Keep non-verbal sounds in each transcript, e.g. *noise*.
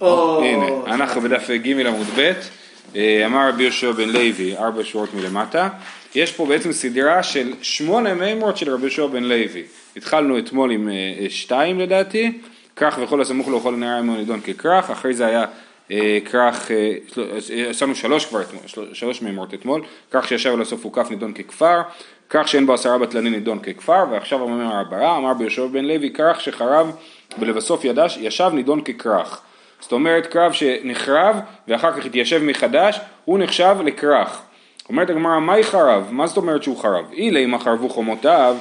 הנה, אנחנו בדף ג' עמוד ב', אה, אמר רבי יהושע בן לוי, ארבע שורות מלמטה, יש פה בעצם סדרה של שמונה מימרות של רבי יהושע בן לוי. התחלנו אתמול עם אה, שתיים לדעתי, כרך וכל הסמוך לו וכל הנערה עמו נידון ככרך, אחרי זה היה אה, כרך, עשינו שלוש כבר אתמול, שלוש מימרות אתמול, כרך שישב על הסוף הוא כף נידון ככפר, כרך שאין בו עשרה בטלנים נידון ככפר, ועכשיו המאמר הבאה, אמר ביהושע בן לוי, כרך שחרב ולבסוף ידש, ישב נידון ככרך. זאת אומרת קרב שנחרב ואחר כך התיישב מחדש, הוא נחשב לכרך. אומרת הגמרא, מהי חרב? מה זאת אומרת שהוא חרב? אילי אם חרבו חומותיו,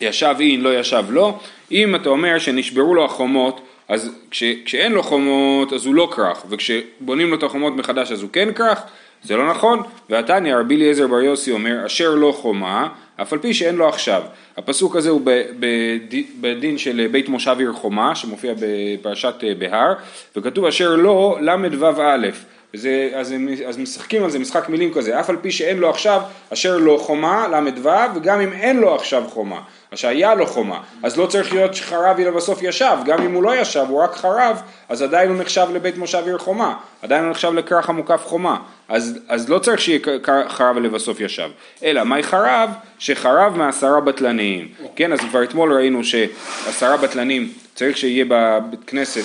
ישב אין, לא ישב לא. אם אתה אומר שנשברו לו החומות, אז כש, כשאין לו חומות אז הוא לא כרך, וכשבונים לו את החומות מחדש אז הוא כן כרך, זה לא נכון, ועתניא רבי אליעזר בר יוסי אומר, אשר לא חומה, אף על פי שאין לו עכשיו. הפסוק הזה הוא בדין של בית מושב עיר חומה, שמופיע בפרשת אה, בהר, וכתוב אשר לא ל"ו א', וזה, אז, אז משחקים על זה משחק מילים כזה, אף על פי שאין לו עכשיו אשר לא חומה ל"ו, וגם אם אין לו עכשיו חומה. מה שהיה לו חומה, אז לא צריך להיות שחרב אלא בסוף ישב, גם אם הוא לא ישב, הוא רק חרב, אז עדיין הוא נחשב לבית מושב עיר חומה, עדיין הוא נחשב לכרך המוקף חומה, אז, אז לא צריך שיהיה חרב ולבסוף ישב, אלא מהי חרב? שחרב מעשרה בטלנים, כן, אז כבר אתמול ראינו שעשרה בטלנים צריך שיהיה בבית כנסת,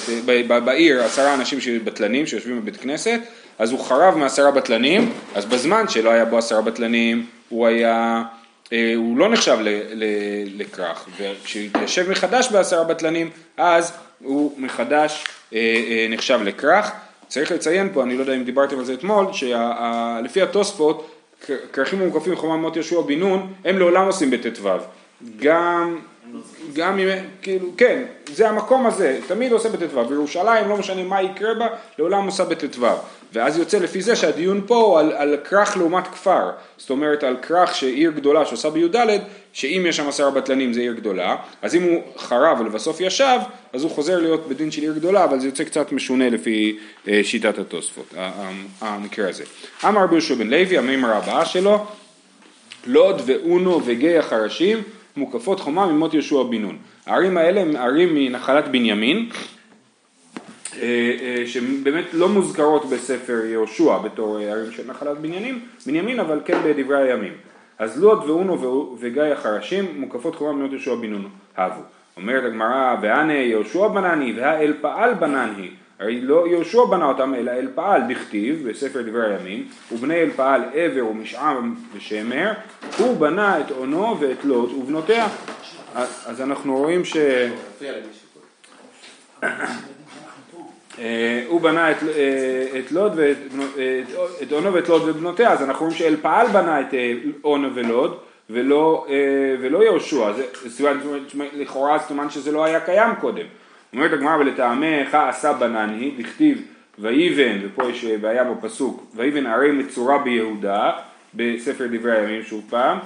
בעיר עשרה אנשים שיהיו בטלנים שיושבים בבית כנסת, אז הוא חרב מעשרה בטלנים, אז בזמן שלא היה בו עשרה בטלנים הוא היה אה, הוא לא נחשב לכרך, וכשיתיישב מחדש בעשרה בטלנים, אז הוא מחדש אה, אה, נחשב לכרך. צריך לציין פה, אני לא יודע אם דיברתם על זה אתמול, שלפי התוספות, כרכים ומוקפים חומה מות יהושע בן נון, הם לעולם עושים בט"ו. גם, גם אם, כאילו, כן, זה המקום הזה, תמיד עושה בט"ו, וירושלים, לא משנה מה יקרה בה, לעולם עושה בט"ו. ואז יוצא לפי זה שהדיון פה הוא על, על כרך לעומת כפר, זאת אומרת על כרך שעיר גדולה שעושה בי"ד, שאם יש שם עשרה בטלנים זה עיר גדולה, אז אם הוא חרב ולבסוף ישב, אז הוא חוזר להיות בדין של עיר גדולה, אבל זה יוצא קצת משונה לפי אה, שיטת התוספות, המקרה הזה. אמר רבי יהושע בן לוי, המימרה הבאה שלו, לוד ואונו וגיא החרשים מוקפות חומה ממות יהושע בן נון. הערים האלה הם ערים מנחלת בנימין, שבאמת לא מוזכרות בספר יהושע בתור ערים של נחלת בניינים, בנימין, אבל כן בדברי הימים. אז לוד ואונו וגיא החרשים מוקפות חומה בנות יהושע בן נון הבו. אומרת הגמרא, והנה יהושע בנני והאל פעל בנני. הרי לא יהושע בנה אותם אלא אל פעל דכתיב בספר דברי הימים ובני אל פעל עבר ומשעם ושמר הוא בנה את אונו ואת לוד ובנותיה אז אנחנו רואים ש... אה, הוא בנה את, אה, את לוד ואת את אונו ואת לוד ובנותיה, אז אנחנו רואים שאל פעל בנה את אה, אונו ולוד ולא, ולא יהושע, לכאורה זאת אומרת שזה לא היה קיים קודם. אומרת הגמרא ולטעמך עשה בנני, דכתיב ויבן, ופה יש בעיה בפסוק, ויבן ערי מצורע ביהודה, בספר דברי הימים שוב פעם,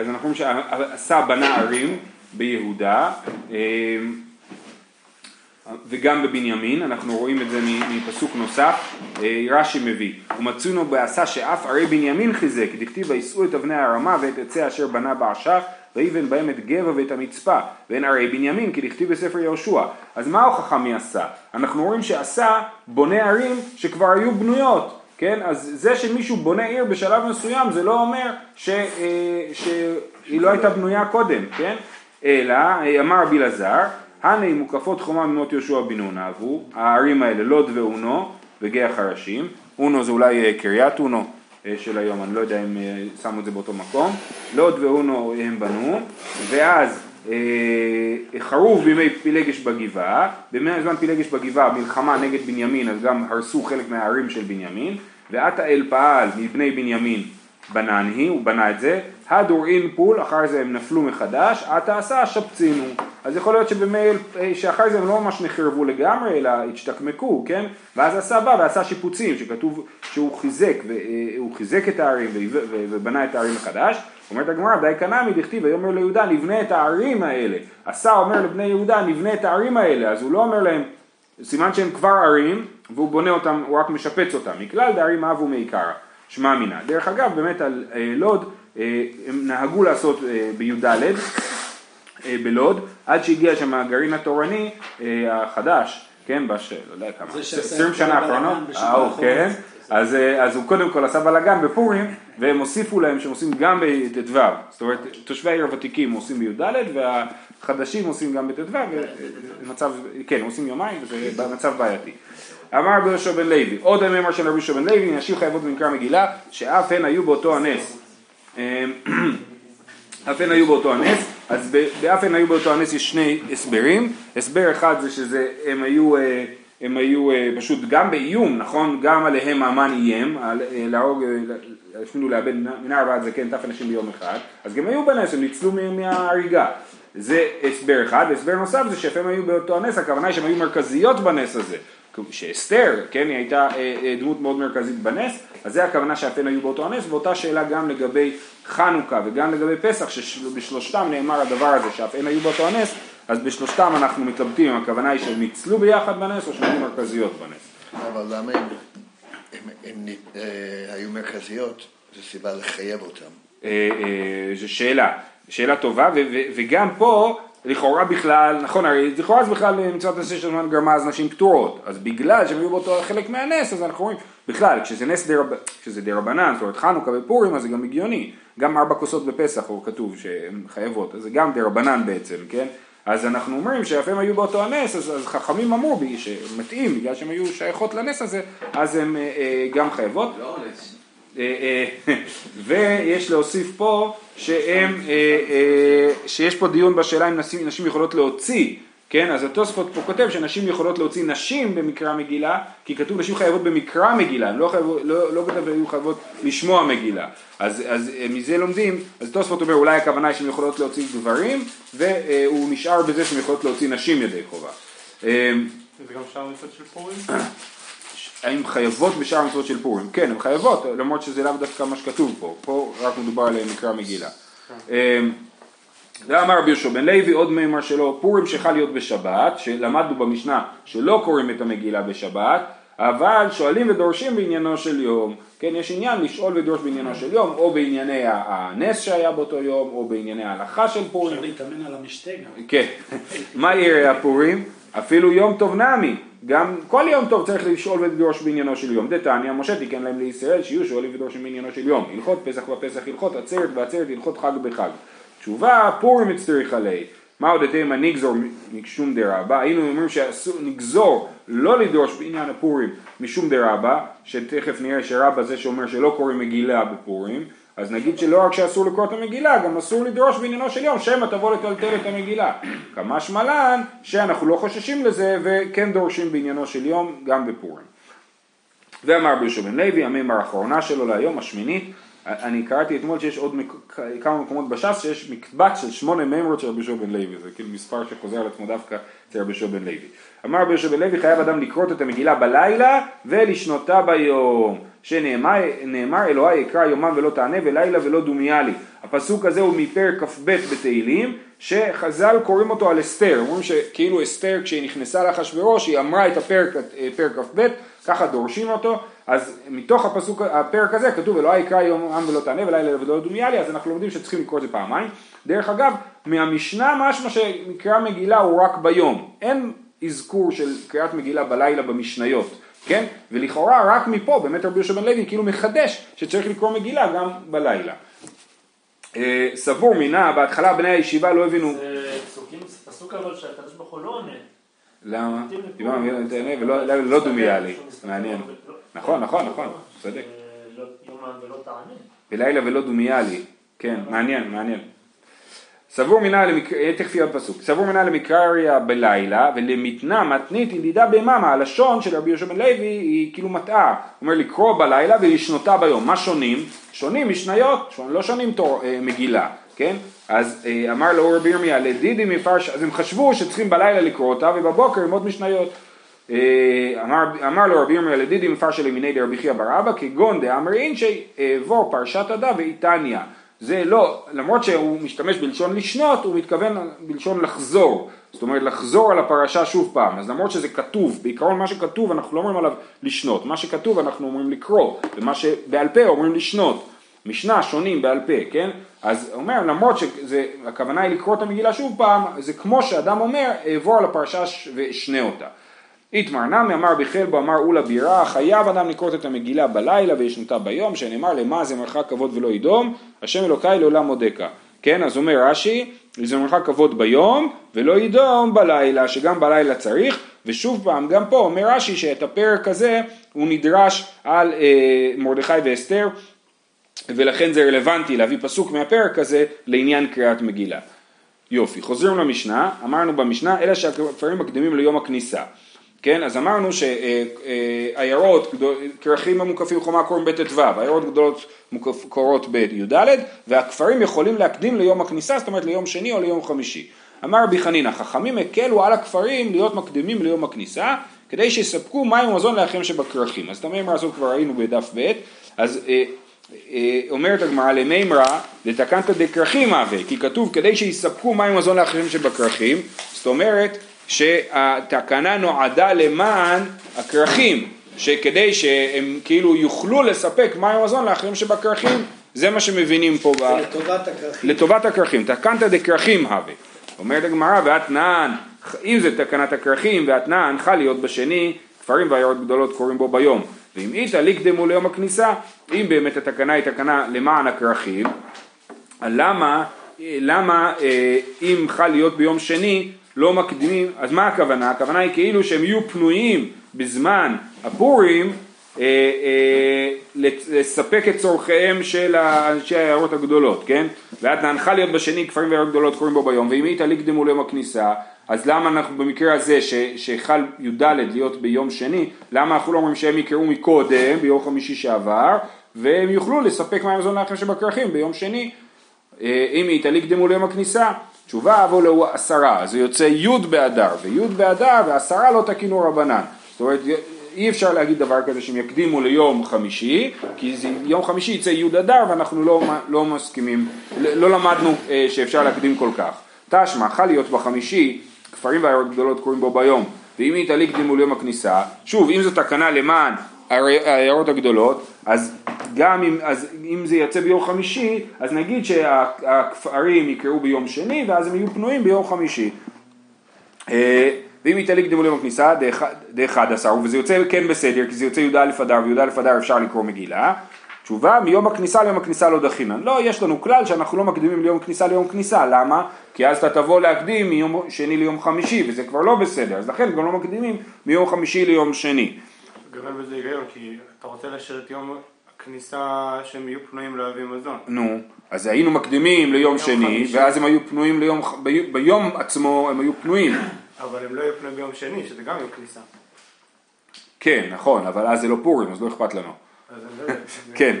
אז אנחנו רואים שעשה בנה ערים ביהודה, וגם בבנימין, אנחנו רואים את זה מפסוק נוסף, אה, רש"י מביא, ומצאונו בעשה שאף ערי בנימין חיזק, דכתיב וישאו את אבני הרמה ואת עצי אשר בנה באשך, ויבן בהם את גבע ואת המצפה, ואין ערי בנימין כי דכתיב בספר יהושע. אז מה ההוכחה מי עשה? אנחנו רואים שעשה בונה ערים שכבר היו בנויות, כן? אז זה שמישהו בונה עיר בשלב מסוים זה לא אומר ש, אה, שהיא לא הייתה בנויה קודם, כן? אלא, אה, אמר רבי אלעזר, הנה מוקפות חומה ממות יהושע בן נון אהבו, הערים האלה לוד ואונו וגיא החרשים, אונו זה אולי אה, קריית אונו אה, של היום, אני לא יודע אם אה, שמו את זה באותו מקום, לוד ואונו הם בנו, ואז חרוב בימי פילגש בגבעה, בימי זמן פילגש בגבעה מלחמה נגד בנימין אז גם הרסו חלק מהערים של בנימין, ועתה אל פעל מבני בנימין בנן הוא בנה את זה, הדורין פול, אחר זה הם נפלו מחדש, עתה עשה שפצינו. אז יכול להיות שבמייל, שאחרי זה הם לא ממש נחרבו לגמרי, אלא התשתקמקו, כן? ואז עשה בא ועשה שיפוצים, שכתוב שהוא חיזק, אה, חיזק את הערים ובנה את הערים מחדש. אומרת הגמרא, די קנמי דכתיב, ויאמר ליהודה נבנה את הערים האלה. עשה אומר לבני יהודה נבנה את הערים האלה, אז הוא לא אומר להם, סימן שהם כבר ערים, והוא בונה אותם, הוא רק משפץ אותם. מכלל דערים אבו מעיקרא, שמע מינה. דרך אגב, באמת על אה, לוד, אה, הם נהגו לעשות בי"ד, בלוד, עד שהגיע שם הגרעין התורני החדש, כן, בש... לא יודע כמה, זה שעשה 20 את שנה האחרונות, אה. כן, אז, אה, אז הוא קודם כל עשה בלאגן בפורים, והם הוסיפו להם שהם עושים גם בט"ו, זאת אומרת, תושבי העיר הוותיקים עושים בי"ד, והחדשים עושים גם בט"ו, ומצב, כן, עושים יומיים, וזה מצב בעייתי. אמר רבי יהושע בן לוי, עוד המאמר של רבי יהושע בן לוי, נשים חייבות במקרא מגילה, שאף הן היו באותו הנס. אמ, *clears throat* אף הן היו באותו הנס, אז באף הן היו באותו הנס יש שני הסברים, הסבר אחד זה שזה, הם היו, אה, הם היו אה, פשוט גם באיום, נכון? גם עליהם המן איים, על- אה, להרוג, אפילו לאבד מנהר ועד זקן טף אנשים ביום אחד, אז גם היו בנס, הם ניצלו מה- מההריגה. זה הסבר אחד, והסבר נוסף זה שאף הם היו באותו הנס, הכוונה היא שהן היו מרכזיות בנס הזה. שאסתר, כן, היא הייתה אה, אה, דמות מאוד מרכזית בנס, אז זה הכוונה שאף הן היו באותו הנס, ואותה שאלה גם לגבי חנוכה וגם לגבי פסח, שבשלושתם נאמר הדבר הזה, שאף הן היו באותו הנס, אז בשלושתם אנחנו מתלבטים אם הכוונה היא שהם ניצלו ביחד בנס או שהם היו מרכזיות בנס. אבל למה הם אה, היו מרכזיות? זו סיבה לחייב אותם. זו שאלה, שאלה טובה, וגם פה לכאורה בכלל, נכון, הרי לכאורה זה בכלל מצוות עשה של זמן גרמה אז נשים פטורות, אז בגלל שהם היו באותו חלק מהנס, אז אנחנו רואים, בכלל, כשזה נס דר, כשזה דרבנן, זאת אומרת חנוכה ופורים, אז זה גם הגיוני, גם ארבע כוסות בפסח, הוא כתוב שהן חייבות, אז זה גם דרבנן בעצם, כן? אז אנחנו אומרים שאף הם היו באותו הנס, אז, אז חכמים אמרו בי שמתאים, בגלל שהם היו שייכות לנס הזה, אז הן אה, אה, גם חייבות. לא עונש. אה, אה, *laughs* ויש להוסיף פה שהם, אה, שיש פה דיון בשאלה אם נשים, נשים יכולות להוציא, כן, אז התוספות פה כותב שנשים יכולות להוציא נשים במקרא מגילה, כי כתוב נשים חייבות במקרא מגילה, הן לא, חייבות, לא, לא כתב היו חייבות לשמוע מגילה, אז, אז מזה לומדים, אז תוספות אומר אולי הכוונה היא שהן יכולות להוציא גברים, והוא נשאר בזה שהן יכולות להוציא נשים ידי חובה. זה גם שאר המצוות של פורים? *clears throat* האם חייבות בשאר המצוות של פורים? כן, הן חייבות, למרות שזה לאו דווקא מה שכתוב פה, פה רק מדובר על מקרא מגילה. אמ, ואמר רבי יהושע בן לוי, עוד מימר שלו, פורים שחל להיות בשבת, שלמדנו במשנה שלא קוראים את המגילה בשבת, אבל שואלים ודורשים בעניינו של יום, כן, יש עניין לשאול ולדרוש בעניינו של יום, או בענייני הנס שהיה באותו יום, או בענייני ההלכה של פורים, אפשר להתאמן על המשתה גם. כן, *laughs* מה יראה הפורים? אפילו יום טוב נמי, גם כל יום טוב צריך לשאול ולדרוש בעניינו של יום. דתניא, משה תיקן להם לישראל שיהיו שואלים ודורשים בעניינו של יום. הלכות פסח ופסח, הלכות עצרת ועצרת, הלכות חג בחג. תשובה, פורים הצטריך עלי. מה עוד התימה נגזור משום דרבה? היינו אומרים שנגזור לא לדרוש בעניין הפורים משום דרבה, שתכף נראה שרבה זה שאומר שלא קוראים מגילה בפורים, אז נגיד שלא רק שאסור לקרוא את המגילה, גם אסור לדרוש בעניינו של יום, שמא תבוא לטלטל את המגילה. כמה שמלן שאנחנו לא חוששים לזה וכן דורשים בעניינו של יום גם בפורים. ואמר ביהושע בן לוי, המימר האחרונה שלו להיום, השמינית, אני קראתי אתמול שיש עוד מק... כמה מקומות בש"ס שיש מקבץ של שמונה מימרות של רבי יהושע בן לוי, זה כאילו מספר שחוזר על עצמו דווקא אצל רבי יהושע בן לוי. אמר רבי יהושע בן לוי, חייב אדם לקרות את המגילה בלילה ולשנותה ביום, שנאמר נאמר, אלוהי יקרא יומם ולא תענה ולילה ולא דומיה לי. הפסוק הזה הוא מפרק כ"ב בתהילים, שחז"ל קוראים אותו על אסתר, אומרים שכאילו אסתר כשהיא נכנסה לאחשוורוש היא אמרה את הפרק, פרק כ"ב, ככה דורשים אותו, אז מתוך הפסוק, הפרק הזה כתוב אלוהי יקרא יום עם ולא תענה ולילה ולא דומיה לי, אז אנחנו לומדים שצריכים לקרוא את זה פעמיים. דרך אגב, מהמשנה משמע שמקרא מגילה הוא רק ביום, אין אזכור של קריאת מגילה בלילה במשניות, כן? ולכאורה רק מפה באמת רבי יהושע בן לוי כאילו מחדש שצריך לקרוא מגילה גם בלילה. אה, סבור מינה, בהתחלה בני הישיבה לא הבינו זה פסוק אבל שהקדוש ברוך הוא לא עונה. למה? דיברנו מילה נתענה ולא לא- לא דומיה לי, מעניין. נכון, נכון, נכון, צודק. אה, לא- יומם ולא תענה. בלילה ולא דומיה לי, כן, מעניין, מעניין. סבור מינה, למק- אה, תכף יהיה עוד פסוק, סבור מינה למקריה בלילה ולמתנה מתנית ידידה ביממה, הלשון של רבי יהושע בן לוי היא כאילו מטעה, הוא אומר לקרוא בלילה ולשנותה ביום, מה שונים? שונים משניות, שונים, לא שונים תור, אה, מגילה, כן? אז אה, אמר לו רבי ירמיה לדידי מפרש, אז הם חשבו שצריכים בלילה לקרוא אותה ובבוקר ללמוד משניות. אה, אמר, אמר לו רבי ירמיה לדידי מפרש למיני דרבי חייא בר אבא כגון דאמר אינשי אעבור פרשת הדה ואיתניא זה לא, למרות שהוא משתמש בלשון לשנות, הוא מתכוון בלשון לחזור. זאת אומרת, לחזור על הפרשה שוב פעם. אז למרות שזה כתוב, בעיקרון מה שכתוב אנחנו לא אומרים עליו לשנות. מה שכתוב אנחנו אומרים לקרוא, ומה שבעל פה אומרים לשנות. משנה שונים בעל פה, כן? אז הוא אומר, למרות שהכוונה היא לקרוא את המגילה שוב פעם, זה כמו שאדם אומר, אעבור על הפרשה ואשנה אותה. איתמר נמי אמר בחלבו אמר אולה בירה חייב אדם לקרות את המגילה בלילה וישנותה ביום שנאמר למה זה מרחק כבוד ולא ידום השם אלוקיי לעולם מודקה כן אז אומר רש"י זה מרחק כבוד ביום ולא ידום בלילה שגם בלילה צריך ושוב פעם גם פה אומר רש"י שאת הפרק הזה הוא נדרש על אה, מרדכי ואסתר ולכן זה רלוונטי להביא פסוק מהפרק הזה לעניין קריאת מגילה. יופי, חוזרים למשנה, אמרנו במשנה, אלה שהכפרים מקדימים ליום הכניסה. כן, אז אמרנו שעיירות, כרכים המוקפים חומה קוראים בט"ו, עיירות גדולות קורות בי"ד, והכפרים יכולים להקדים ליום הכניסה, זאת אומרת ליום שני או ליום חמישי. אמר רבי חנינא, חכמים הקלו על הכפרים להיות מקדימים ליום הכניסה, כדי שיספקו מים ומזון לאחים שבכרכים. אז את המימרה הזאת כבר ראינו בדף ב', אז אה, אה, אומרת הגמרא למימרא לתקנת דכרכים הווה, כי כתוב כדי שיספקו מים ומזון לאחרים שבכרכים, זאת אומרת שהתקנה נועדה למען הכרכים, שכדי שהם כאילו יוכלו לספק מים ומזון לאחרים שבכרכים, זה מה שמבינים פה. זה ב... לטובת הכרכים. לטובת הכרכים, תקנת דכרכים הווה. אומרת הגמרא ואתנן, אם זה תקנת הכרכים ואתנן חל להיות בשני, כפרים ועיירות גדולות קוראים בו ביום. ואם איתא לקדמו ליום הכניסה, אם באמת התקנה היא תקנה למען הכרכים, למה, למה אה, אם חל להיות ביום שני לא מקדימים, אז מה הכוונה? הכוונה היא כאילו שהם יהיו פנויים בזמן הפורים אה, אה, לספק את צורכיהם של אנשי העיירות הגדולות, כן? ואת נענך להיות בשני כפרים ועיירות גדולות קוראים בו ביום, ואם איתה לקדמו ליום הכניסה, אז למה אנחנו במקרה הזה ש, שחל י"ד להיות ביום שני, למה אנחנו לא אומרים שהם יקראו מקודם ביום חמישי שעבר, והם יוכלו לספק מים מזון לאחרים שבכרכים ביום שני, אה, אם איתה לקדמו ליום הכניסה, תשובה אבו לו עשרה, זה יוצא י' באדר, וי' באדר ועשרה לא תקינו רבנן. זאת אומרת, אי אפשר להגיד דבר כזה שהם יקדימו ליום חמישי, כי זה, יום חמישי יצא י' אדר ואנחנו לא, לא מסכימים, לא למדנו אה, שאפשר להקדים כל כך. תשמע, חל להיות בחמישי, כפרים ועיירות גדולות קוראים בו ביום, ואם היא תליק קדימו ליום הכניסה, שוב, אם זו תקנה למען העיירות הגדולות, אז גם אם, אז אם זה יצא ביום חמישי, אז נגיד שהכפרים יקראו ביום שני, ואז הם יהיו פנויים ביום חמישי. אה, ואם יתעלי קדימו ליום הכניסה, דאחד עשר, וזה יוצא כן בסדר, כי זה יוצא י"א אדר, וי"א אדר אפשר לקרוא מגילה. תשובה, מיום הכניסה ליום הכניסה לא דחינן. לא, יש לנו כלל שאנחנו לא מקדימים ליום כניסה ליום כניסה, למה? כי אז אתה תבוא להקדים מיום שני ליום חמישי, וזה כבר לא בסדר, אז לכן גם לא מקדימים מיום חמישי ליום שני. גם בזה היגיון, כי אתה רוצה להשאיר את יום הכניסה שהם יהיו פנויים להביא מזון. נו, אז היינו מקדימים ליום שני, חמישי. ואז הם היו פנויים ליום, ביום עצמו הם היו פנויים. אבל הם לא יהיו פנויים ביום שני, שזה גם יום כניסה. כן, נכון, אבל אז זה לא פורים, אז לא אכפת לנו. *laughs* כן.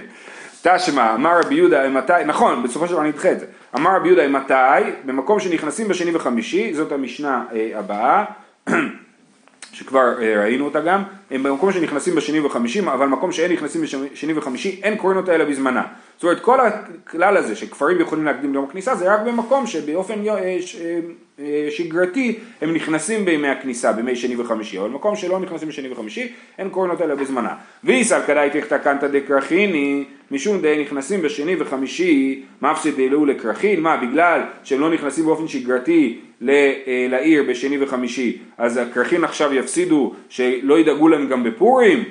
תשמע, אמר רבי יהודה מתי, נכון, בסופו של דבר אני אדחה את זה. אמר רבי יהודה מתי, במקום שנכנסים בשני וחמישי, זאת המשנה אה, הבאה, *clears throat* שכבר אה, ראינו אותה גם, הם במקום שנכנסים בשני וחמישי, אבל מקום שאין נכנסים בשני וחמישי, אין קוראים אותה אלא בזמנה. זאת אומרת, כל הכלל הזה שכפרים יכולים להקדים ליום הכניסה, זה רק במקום שבאופן אה, אה, שגרתי הם נכנסים בימי הכניסה, בימי שני וחמישי, אבל מקום שלא נכנסים בשני וחמישי, אין קוראים אותה אלא בזמנה. ואיסל כדאי תכתא קנתא דקרחיני, משום די נכנסים בשני וחמישי, מפסיד דלאו לקרחין, מה, בגלל שהם לא נכנסים באופן שגרתי לעיר בשני וחמישי, אז הכרכים עכשיו יפסידו שלא ידאגו להם גם בפורים?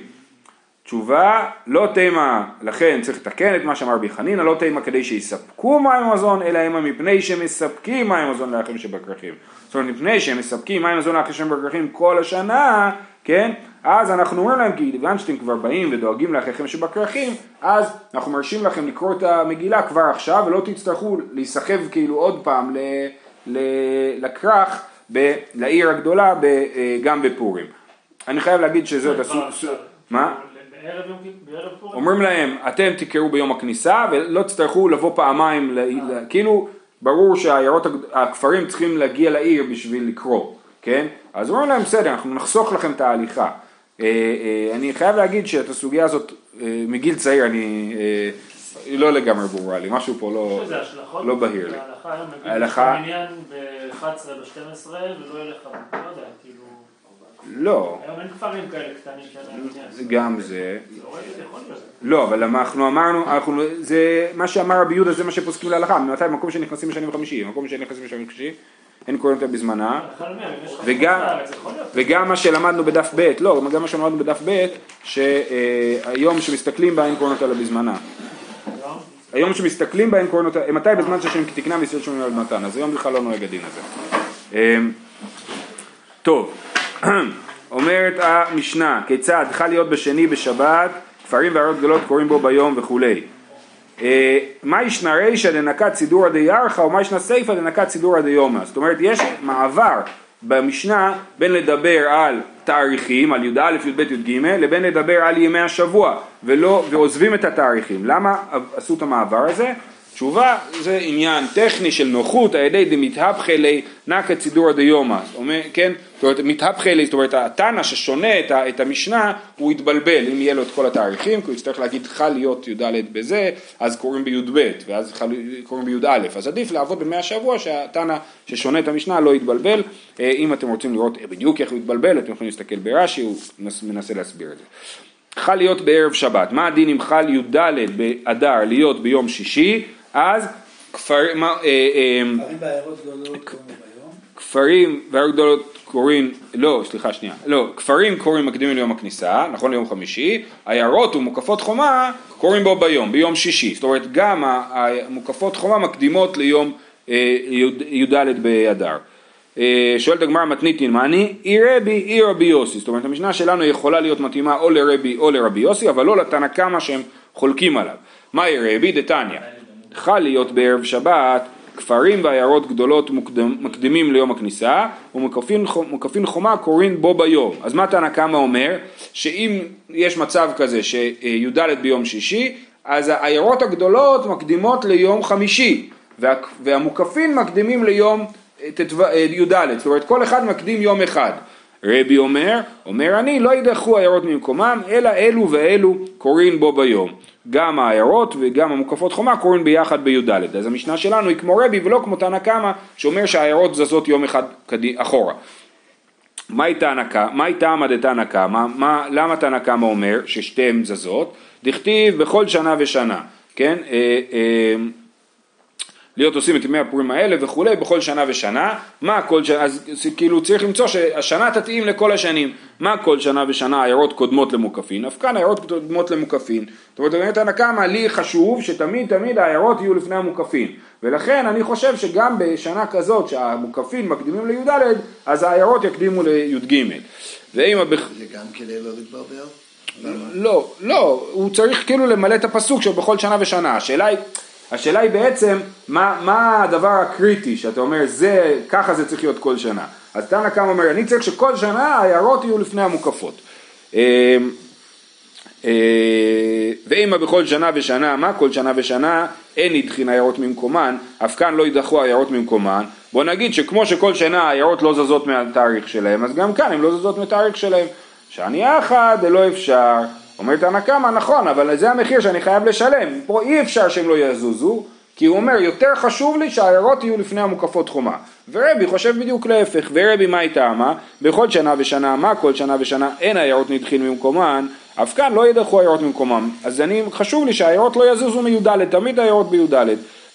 תשובה, לא תימה, לכן צריך לתקן את מה שאמר רבי חנינא, לא תימה כדי שיספקו מים ומזון, אלא המה מפני שמספקים מים ומזון לאחים שבכרכים. זאת אומרת, מפני שהם מספקים מים ומזון לאחים שבכרכים כל השנה, כן? אז אנחנו אומרים להם, כי כיוון שאתם כבר באים ודואגים לאחיכם שבכרכים, אז אנחנו מרשים לכם לקרוא את המגילה כבר עכשיו, ולא תצטרכו להיסחב כאילו עוד פעם ל, ל, לכרך, ב, לעיר הגדולה, ב, אה, גם בפורים. אני חייב להגיד שזאת. מה? אומרים להם, אתם תקראו ביום הכניסה ולא תצטרכו לבוא פעמיים, כאילו ברור שהעיירות, הכפרים צריכים להגיע לעיר בשביל לקרוא, כן? אז אומרים להם, בסדר, אנחנו נחסוך לכם את ההליכה. אה, אה, אני חייב להגיד שאת הסוגיה הזאת אה, מגיל צעיר אני לא לגמרי ברורה לי, משהו פה לא, לא בהיר לי. ההלכה, מניין ב-11 ב-12 ולא יהיה לך, לא יודע, כאילו... לא. היום אין כפרים כאלה קטנים שאין גם זה. לא, אבל אנחנו אמרנו, אנחנו, זה מה שאמר רבי יהודה זה מה שפוסקים להלכה, ממתי מקום שנכנסים בשני וחמישי, מקום שנכנסים בשני וחמישי, אין קוראים אותה בזמנה, וגם- מה שלמדנו בדף ב', לא, גם מה שלמדנו בדף ב', שהיום שמסתכלים בה אין קוראים אותה בזמנה. היום שמסתכלים בה אין קוראים אותה, מתי בזמן שהשם כתקנה וישראל שומעים על מתן, אז היום בכלל לא נוהג הדין הזה. אמ, טוב, *clears throat* אומרת המשנה, כיצד חל להיות בשני בשבת, כפרים ועיירות גדולות קוראים בו ביום וכולי. אה, מה ישנה רישא דנקת סידורא דירחא ומה ישנה סיפא דנקת סידורא דיומא. זאת אומרת, יש מעבר במשנה בין לדבר על תאריכים, על י"א, י"ב, י"ג, לבין לדבר על ימי השבוע, ולא, ועוזבים את התאריכים. למה עשו את המעבר הזה? תשובה זה עניין טכני של נוחות על ידי דמתהפכי לי נקת סידורא דיומא, כן, זאת אומרת מתהפכי לי, זאת אומרת התנא ששונה את, את המשנה הוא יתבלבל. אם יהיה לו את כל התאריכים, כי הוא יצטרך להגיד חל להיות י"ד בזה, אז קוראים בי"ב, ואז חל, קוראים בי"א, אז עדיף לעבוד במאה השבוע שהתנא ששונה את המשנה לא יתבלבל, אה, אם אתם רוצים לראות בדיוק איך הוא יתבלבל, אתם יכולים להסתכל ברש"י, הוא מנס- מנסה להסביר את זה. חל להיות בערב שבת, מה הדין אם חל י"ד באדר להיות ביום שישי, אז כפר, מה, אה, אה, ביום. כפרים וערים גדולות קוראים, לא, סליחה שנייה, לא, כפרים קוראים מקדימים ליום הכניסה, נכון ליום חמישי, עיירות ומוקפות חומה קוראים בו ביום, ביום שישי, זאת אומרת גם המוקפות חומה מקדימות ליום אה, י"ד באדר. אה, שואלת הגמרא מתניתין מאני, אי רבי אי רבי יוסי, זאת אומרת המשנה שלנו יכולה להיות מתאימה או לרבי או לרבי יוסי, אבל לא לתנא קמא שהם חולקים עליו. מהי רבי דתניא? חל להיות בערב שבת כפרים ועיירות גדולות מוקדם, מקדימים ליום הכניסה מוקפין חומה קוראים בו ביום. אז מה תנא קמא אומר? שאם יש מצב כזה שי"ד ביום שישי, אז העיירות הגדולות מקדימות ליום חמישי וה, והמוקפין מקדימים ליום אה, ט"ו- אה, י"ד, זאת אומרת כל אחד מקדים יום אחד. רבי אומר, אומר אני, לא ידחו העיירות ממקומם, אלא אלו ואלו קוראים בו ביום. גם העיירות וגם המוקפות חומה קוראים ביחד בי"ד. אז המשנה שלנו היא כמו רבי ולא כמו תנא קמא, שאומר שהעיירות זזות יום אחד קדי, אחורה. מהי טעמא דתנא קמא? מה- למה תנא קמא אומר ששתיהן זזות? דכתיב בכל שנה ושנה, כן? אה, אה, להיות עושים את ימי הפורים האלה וכולי בכל שנה ושנה, מה כל שנה, אז כאילו צריך למצוא שהשנה תתאים לכל השנים, מה כל שנה ושנה עיירות קודמות למוקפין, אף כאן עיירות קודמות למוקפין, זאת אומרת באמת הנא קמא לי חשוב שתמיד תמיד העיירות יהיו לפני המוקפין, ולכן אני חושב שגם בשנה כזאת שהמוקפין מקדימים לי"ד, אז העיירות יקדימו לי"ג, ואם. זה גם כדי לא להתבלבל? למה? לא, לא, הוא צריך כאילו למלא את הפסוק של בכל שנה ושנה. השאלה היא, השאלה היא בעצם, מה, מה הדבר הקריטי שאתה אומר, זה, ככה זה צריך להיות כל שנה. אז תנא קמא אומר, אני צריך שכל שנה העיירות יהיו לפני המוקפות. אה, אה, ואימה בכל שנה ושנה, מה כל שנה ושנה? אין נדחין עיירות ממקומן, אף כאן לא יידחו העיירות ממקומן. בוא נגיד שכמו שכל שנה העיירות לא זזות מהתאריך שלהם, אז גם כאן הן לא זזות מהתאריך שלהם. שאני אחד לא אפשר, אומר תנא קמא נכון, אבל זה המחיר שאני חייב לשלם. פה אי אפשר שהם לא יזוזו, כי הוא אומר יותר חשוב לי שהעיירות יהיו לפני המוקפות חומה. ורבי חושב בדיוק להפך, ורבי מה טעמה? בכל שנה ושנה, מה כל שנה ושנה אין העיירות נדחין ממקומן, אף כאן לא ידחו העיירות ממקומם. אז אני, חשוב לי שהעיירות לא יזוזו מי"ד, תמיד העיירות בי"ד.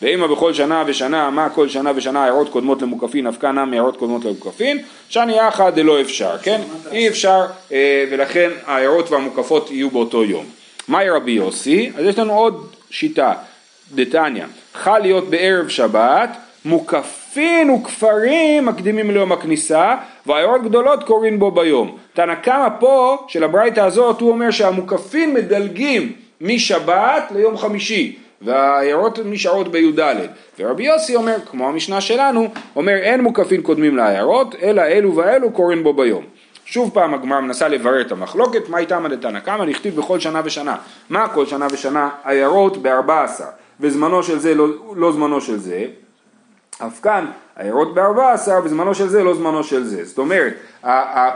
ואימה בכל שנה ושנה, מה כל שנה ושנה העיירות קודמות למוקפין, כאן נמי העיירות קודמות למוקפין, שאני יחד דלא אפשר, כן? אי אפשר, אה, ולכן העיירות והמוקפות יהיו באותו יום. מהי רבי יוסי? אז יש לנו עוד שיטה, דתניא, חל להיות בערב שבת, מוקפין וכפרים מקדימים ליום הכניסה, ועיירות גדולות קוראים בו ביום. תנא קמא פה, של הברייתא הזאת, הוא אומר שהמוקפין מדלגים משבת ליום חמישי. והעיירות נשארות בי"ד. ורבי יוסי אומר, כמו המשנה שלנו, אומר אין מוקפין קודמים לעיירות, אלא אלו ואלו קוראים בו ביום. שוב פעם הגמרא מנסה לברר את המחלוקת, מה איתם דתנא קמא, נכתיב בכל שנה ושנה. מה כל שנה ושנה? עיירות בארבע עשר, וזמנו של זה לא, לא זמנו של זה. אף כאן עיירות בארבע עשר וזמנו של זה לא זמנו של זה. זאת אומרת,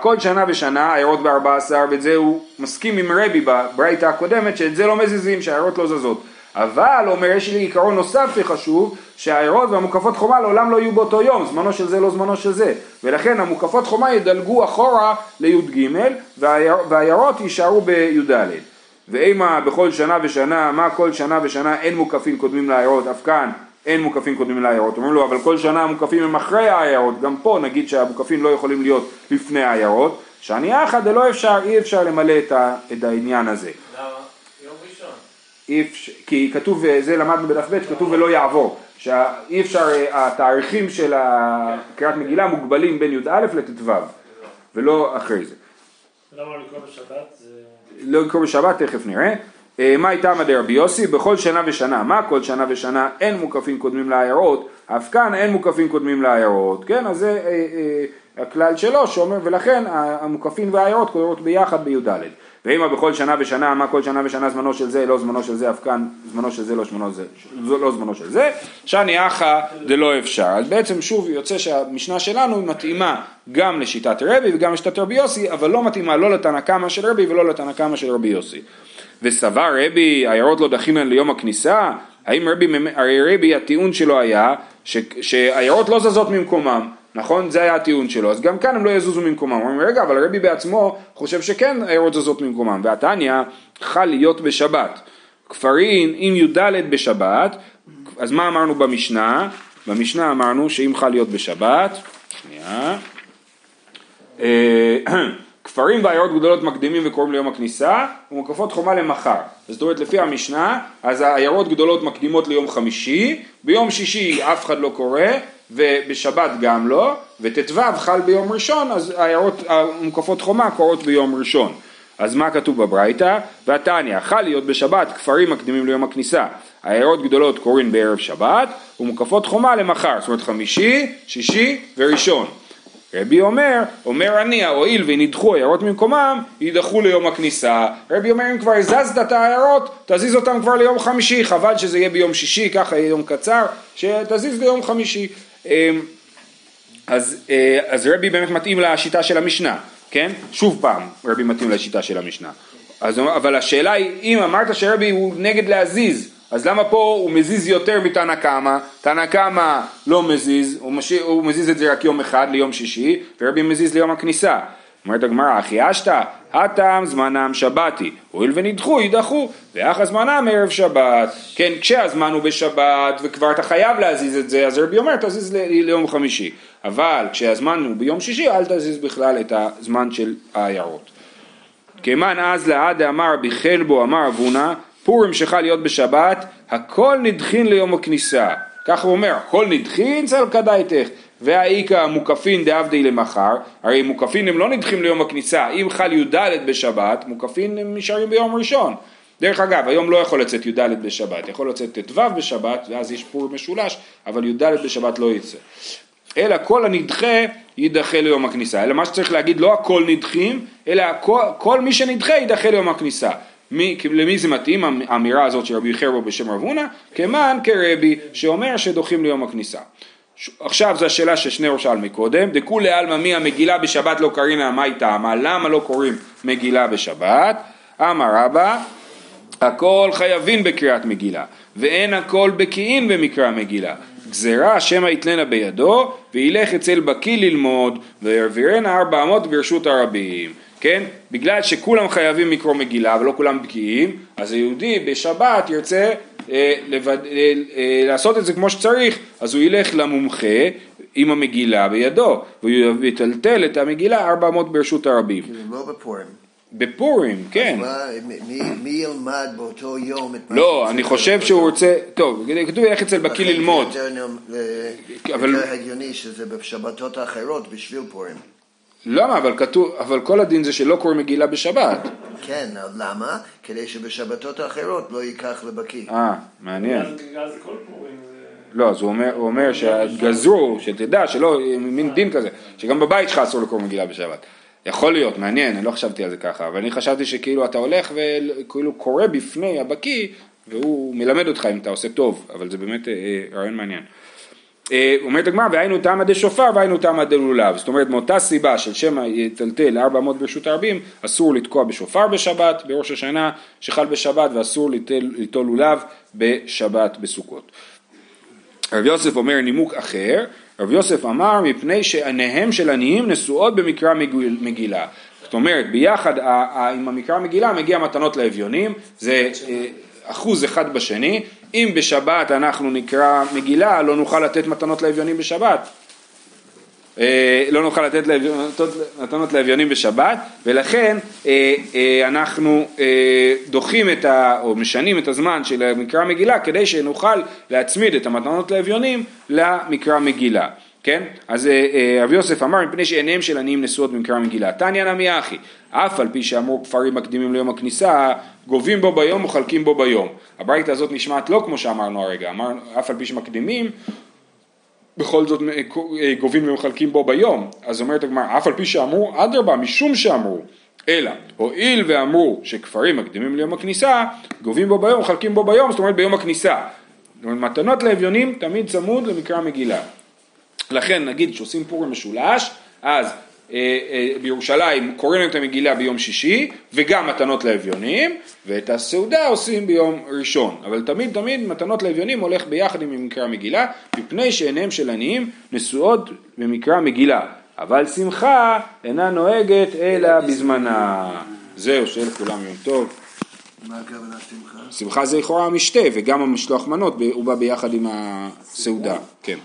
כל שנה ושנה עיירות בארבע עשר ואת זה הוא מסכים עם רבי בברייתא הקודמת שאת זה לא מזיזים, שהעיירות לא זזות. אבל אומר יש לי עיקרון נוסף וחשוב שהעיירות והמוקפות חומה לעולם לא יהיו באותו יום, זמנו של זה לא זמנו של זה. ולכן המוקפות חומה ידלגו אחורה לי"ג והעיירות יישארו בי"ד. ואימה בכל שנה ושנה, מה כל שנה ושנה אין מוקפים קודמים לעיירות, אף כאן אין מוקפים קודמים לעיירות, אומרים לו אבל כל שנה המוקפים הם אחרי העיירות, גם פה נגיד שהמוקפים לא יכולים להיות לפני העיירות, שאני אחא דלא אפשר, אי אפשר למלא את, ה, את העניין הזה. למה? יום ראשון. אי אפשר, כי כתוב, זה למדנו בדף ב', כתוב ולא יעבור, שאי אפשר, התאריכים של קריאת מגילה מוגבלים בין י"א לט"ו, ולא אחרי זה. למה לקרוא בשבת? זה... לא לקרוא בשבת, תכף נראה. אה, מה איתמא דרבי יוסי? בכל שנה ושנה. מה כל שנה ושנה? אין מוקפים קודמים לעיירות, אף כאן אין מוקפים קודמים לעיירות. כן, אז זה אה, אה, הכלל שלו שאומר, ולכן המוקפים והעיירות קודמות ביחד בי"ד. ואמא בכל שנה ושנה, מה כל שנה ושנה זמנו של זה, לא זמנו של זה, אף כאן זמנו של זה, לא, זמנו, זה, לא זמנו של זה, שאני אחא דלא אפשר. אז בעצם שוב יוצא שהמשנה שלנו מתאימה גם לשיטת רבי וגם לשיטת רבי יוסי, אבל לא מתאימה לא לתנא קמא של רבי ולא לתנא קמא של רבי יוסי. וסבר רבי, עיירות לא דחינן ליום הכניסה? האם רבי, הרי רבי הטיעון שלו היה שעיירות לא זזות ממקומם, נכון? זה היה הטיעון שלו, אז גם כאן הם לא יזוזו ממקומם. אומרים, רגע, אבל רבי בעצמו חושב שכן עיירות זזות ממקומם. והתניא חל להיות בשבת. כפרין עם י"ד בשבת, אז מה אמרנו במשנה? במשנה אמרנו שאם חל להיות בשבת, שנייה, אה, *clears throat* כפרים ועיירות גדולות מקדימים וקוראים ליום הכניסה ומוקפות חומה למחר. זאת אומרת לפי המשנה, אז העיירות גדולות מקדימות ליום חמישי, ביום שישי אף אחד לא קורא ובשבת גם לא, וט"ו חל ביום ראשון, אז העיירות המוקפות חומה קורות ביום ראשון. אז מה כתוב בברייתא? והתניא, חל להיות בשבת, כפרים מקדימים ליום הכניסה, עיירות גדולות קוראים בערב שבת, ומוקפות חומה למחר, זאת אומרת חמישי, שישי וראשון. רבי אומר, אומר אני, הואיל ונדחו העיירות ממקומם, יידחו ליום הכניסה. רבי אומר, אם כבר הזזת את העיירות, תזיז אותם כבר ליום חמישי, חבל שזה יהיה ביום שישי, ככה יהיה יום קצר, שתזיז ליום חמישי. אמ, אז, אה, אז רבי באמת מתאים לשיטה של המשנה, כן? שוב פעם, רבי מתאים לשיטה של המשנה. אז, אבל השאלה היא, אם אמרת שרבי הוא נגד להזיז, אז למה פה הוא מזיז יותר מתנא קמא? תנא קמא לא מזיז, הוא, מש... הוא מזיז את זה רק יום אחד ליום שישי, ורבי מזיז ליום הכניסה. אומרת הגמרא, אחי אשתא, הטעם זמנם שבתי, הואיל ונדחו יידחו, ואח זמנם ערב שבת. כן, כשהזמן הוא בשבת וכבר אתה חייב להזיז את זה, אז רבי אומר תזיז ל... ליום חמישי. אבל כשהזמן הוא ביום שישי, אל תזיז בכלל את הזמן של העיירות. כמן אז לעד אמר בחלבו אמר אבונה, פורים שחל להיות בשבת, הכל נדחין ליום הכניסה. כך הוא אומר, הכל נדחין צל כדאיתך, והאיכא מוקפין דעבדי למחר, הרי מוקפין הם לא נדחים ליום הכניסה, אם חל י"ד בשבת, מוקפין הם נשארים ביום ראשון. דרך אגב, היום לא יכול לצאת י"ד בשבת, יכול לצאת ט"ו בשבת, ואז יש פור משולש, אבל י"ד בשבת לא יצא. אלא כל הנדחה יידחה ליום הכניסה. אלא מה שצריך להגיד, לא הכל נדחים, אלא כל, כל מי שנדחה יידחה ליום הכניסה. מי, למי זה מתאים האמירה הזאת של רבי חרבו בשם רב הונא? כמען כרבי שאומר שדוחים ליום הכניסה. עכשיו זו השאלה ששניאור שאל מקודם, דכולי עלמא מי המגילה בשבת לא קרינה מאי טעמה, למה לא קוראים מגילה בשבת? אמר רבא, הכל חייבים בקריאת מגילה, ואין הכל בקיאים במקרא מגילה. גזירה שמא יתלנה בידו, וילך אצל בקיא ללמוד, ויעבירנה ארבע אמות ברשות הרבים. כן? בגלל שכולם חייבים לקרוא מגילה ולא כולם בקיאים, אז היהודי בשבת ירצה אה, לבד, אה, אה, לעשות את זה כמו שצריך, אז הוא ילך למומחה עם המגילה בידו, והוא יטלטל את המגילה 400 ברשות הרבים. לא בפורים. בפורים, כן. מי, מי ילמד באותו יום את מה לא, אני חושב? שהוא רוצה, טוב, כתוב ילך אצל בקיא לכן ללמוד. אבל- יותר הגיוני שזה בשבתות האחרות בשביל פורים. למה? אבל כתוב, אבל כל הדין זה שלא קוראים מגילה בשבת. כן, למה? כדי שבשבתות האחרות לא ייקח לבקיא. אה, מעניין. לא, אז הוא אומר, הוא אומר שגזרו, שתדע, שלא, מין דין כזה, שגם בבית שלך אסור לקרוא מגילה בשבת. יכול להיות, מעניין, אני לא חשבתי על זה ככה, אבל אני חשבתי שכאילו אתה הולך וכאילו קורא בפני הבקיא, והוא מלמד אותך אם אתה עושה טוב, אבל זה באמת אה, אה, רעיון מעניין. אה, אומרת הגמרא, והיינו תמא דשופר והיינו תמא דלולב. זאת אומרת, מאותה סיבה של שמא יטלטל 400 ברשות הרבים, אסור לתקוע בשופר בשבת, בראש השנה שחל בשבת, ואסור ליטול, לולב בשבת בסוכות. רב יוסף אומר נימוק אחר, רב יוסף אמר מפני שעיניהם של עניים נשואות במקרא מגיל- מגילה. זאת אומרת, ביחד עם המקרא מגילה מגיע מתנות לאביונים, זה אה, אחוז אחד בשני, אם בשבת אנחנו נקרא מגילה, לא נוכל לתת מתנות לאביונים בשבת. אה, לא נוכל לתת מתנות לאביונים בשבת, ולכן אה, אה, אנחנו אה, דוחים את ה... או משנים את הזמן של מקרא מגילה כדי שנוכל להצמיד את המתנות לאביונים למקרא מגילה. כן? אז אה, אה, רבי יוסף אמר, מפני שעיניהם של עניים נשואות במקרא מגילה. תניא נמי אחי, אף על פי שאמרו כפרים מקדימים ליום הכניסה, גובים בו ביום ומחלקים בו ביום. הברייתא הזאת נשמעת לא כמו שאמרנו הרגע, אמרנו אף על פי שמקדימים, בכל זאת אה, גובים ומחלקים בו ביום. אז אומרת הגמרא, אף על פי שאמרו, אדרבה, משום שאמרו. אלא, הואיל ואמרו שכפרים מקדימים ליום הכניסה, גובים בו ביום ומחלקים בו ביום, זאת אומרת ביום הכניסה. זאת אומרת, מתנות לאביונים תמיד צמוד למקרא מגילה. לכן נגיד כשעושים פורים משולש, אז אה, אה, בירושלים קוראים את המגילה ביום שישי וגם מתנות לאביונים ואת הסעודה עושים ביום ראשון. אבל תמיד תמיד מתנות לאביונים הולך ביחד עם מקרא מגילה מפני שעיניהם של עניים נשואות במקרא מגילה אבל שמחה אינה נוהגת אלא בזמנה. זהו שיהיה לכולם יום טוב. מה הכוונה שמחה? שמחה זה לכאורה המשתה וגם המשלוח מנות הוא בא ביחד עם הסעודה. כן